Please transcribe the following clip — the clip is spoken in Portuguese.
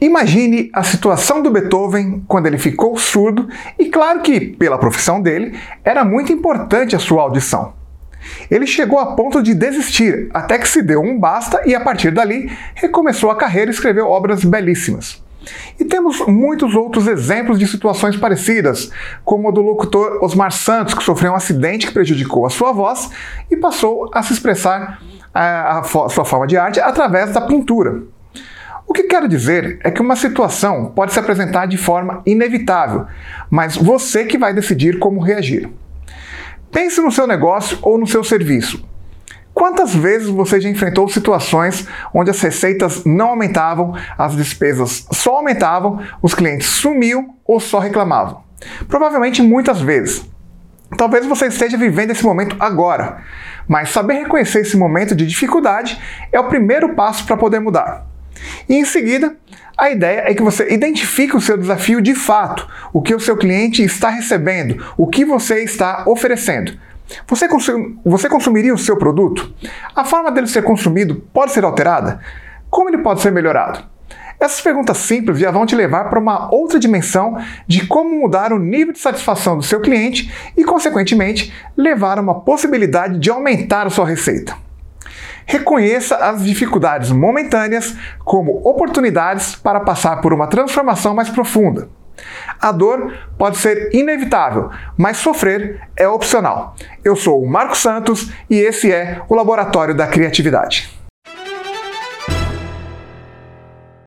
Imagine a situação do Beethoven quando ele ficou surdo, e claro que, pela profissão dele, era muito importante a sua audição. Ele chegou a ponto de desistir, até que se deu um basta e a partir dali recomeçou a carreira e escreveu obras belíssimas. E temos muitos outros exemplos de situações parecidas, como a do locutor Osmar Santos, que sofreu um acidente que prejudicou a sua voz e passou a se expressar a, a sua forma de arte através da pintura. O que quero dizer é que uma situação pode se apresentar de forma inevitável, mas você que vai decidir como reagir. Pense no seu negócio ou no seu serviço. Quantas vezes você já enfrentou situações onde as receitas não aumentavam, as despesas só aumentavam, os clientes sumiam ou só reclamavam? Provavelmente muitas vezes. Talvez você esteja vivendo esse momento agora, mas saber reconhecer esse momento de dificuldade é o primeiro passo para poder mudar. E em seguida, a ideia é que você identifique o seu desafio de fato, o que o seu cliente está recebendo, o que você está oferecendo. Você, consum você consumiria o seu produto? A forma dele ser consumido pode ser alterada? Como ele pode ser melhorado? Essas perguntas simples já vão te levar para uma outra dimensão de como mudar o nível de satisfação do seu cliente e, consequentemente, levar a uma possibilidade de aumentar a sua receita. Reconheça as dificuldades momentâneas como oportunidades para passar por uma transformação mais profunda. A dor pode ser inevitável, mas sofrer é opcional. Eu sou o Marco Santos e esse é o Laboratório da Criatividade.